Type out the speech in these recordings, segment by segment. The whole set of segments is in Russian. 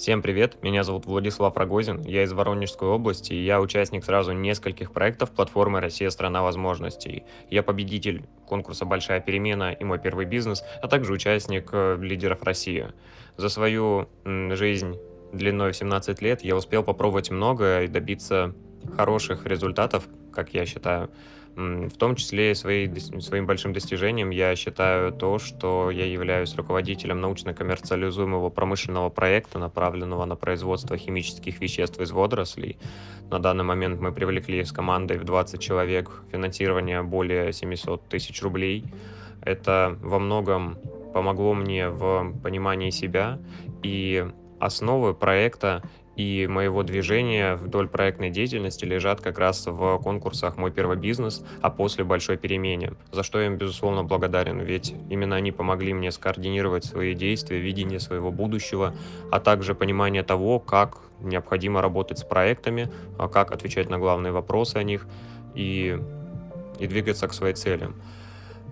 Всем привет, меня зовут Владислав Рогозин, я из Воронежской области, и я участник сразу нескольких проектов платформы «Россия – страна возможностей». Я победитель конкурса «Большая перемена» и «Мой первый бизнес», а также участник э, «Лидеров России». За свою жизнь длиной в 17 лет я успел попробовать много и добиться хороших результатов, как я считаю. В том числе своей, своим большим достижением я считаю то, что я являюсь руководителем научно-коммерциализуемого промышленного проекта, направленного на производство химических веществ из водорослей. На данный момент мы привлекли с командой в 20 человек финансирование более 700 тысяч рублей. Это во многом помогло мне в понимании себя и основы проекта и моего движения вдоль проектной деятельности лежат как раз в конкурсах «Мой первый бизнес», а после «Большой перемене», за что я им, безусловно, благодарен, ведь именно они помогли мне скоординировать свои действия, видение своего будущего, а также понимание того, как необходимо работать с проектами, а как отвечать на главные вопросы о них и, и двигаться к своей цели.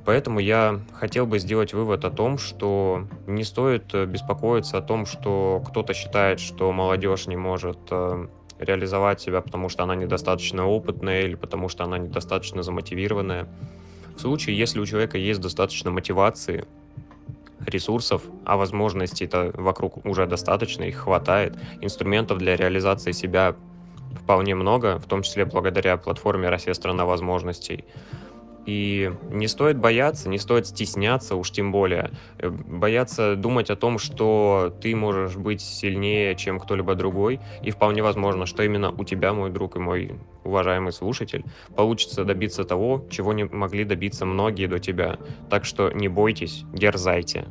Поэтому я хотел бы сделать вывод о том, что не стоит э, беспокоиться о том, что кто-то считает, что молодежь не может э, реализовать себя, потому что она недостаточно опытная или потому что она недостаточно замотивированная. В случае, если у человека есть достаточно мотивации, ресурсов, а возможностей-то вокруг уже достаточно, их хватает, инструментов для реализации себя вполне много, в том числе благодаря платформе «Россия – страна возможностей», и не стоит бояться, не стоит стесняться, уж тем более. Э, бояться думать о том, что ты можешь быть сильнее, чем кто-либо другой. И вполне возможно, что именно у тебя, мой друг и мой уважаемый слушатель, получится добиться того, чего не могли добиться многие до тебя. Так что не бойтесь, дерзайте.